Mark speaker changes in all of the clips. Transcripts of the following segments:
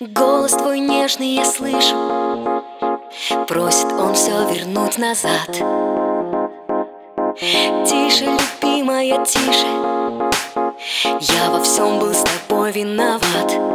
Speaker 1: Голос твой нежный я слышу. Просит он все вернуть назад. Тише, любимая, тише. Я во всем был с тобой виноват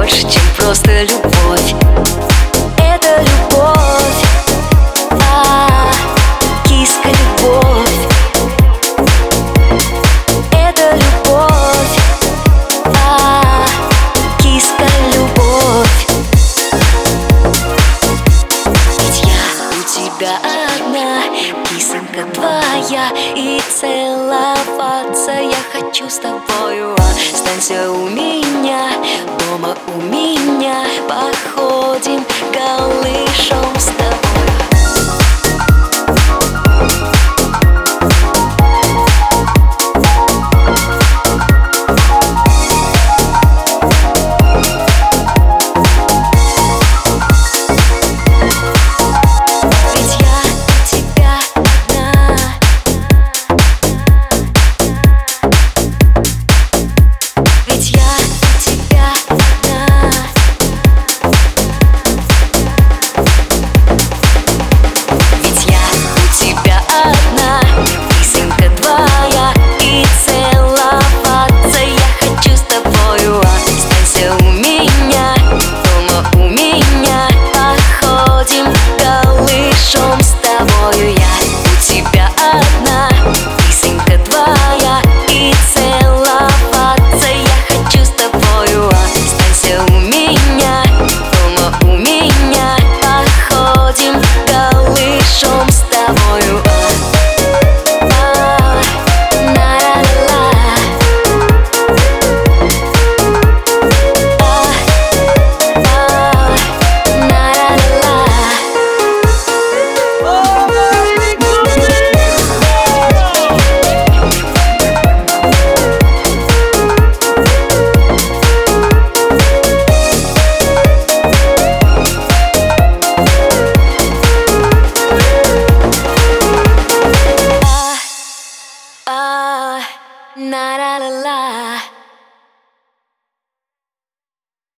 Speaker 1: больше, чем просто любовь. Это любовь А, киска любовь. Это любовь А, киска любовь. Ведь я у тебя одна, писанка твоя И целоваться я хочу с тобою. Останься у меня, Me. 说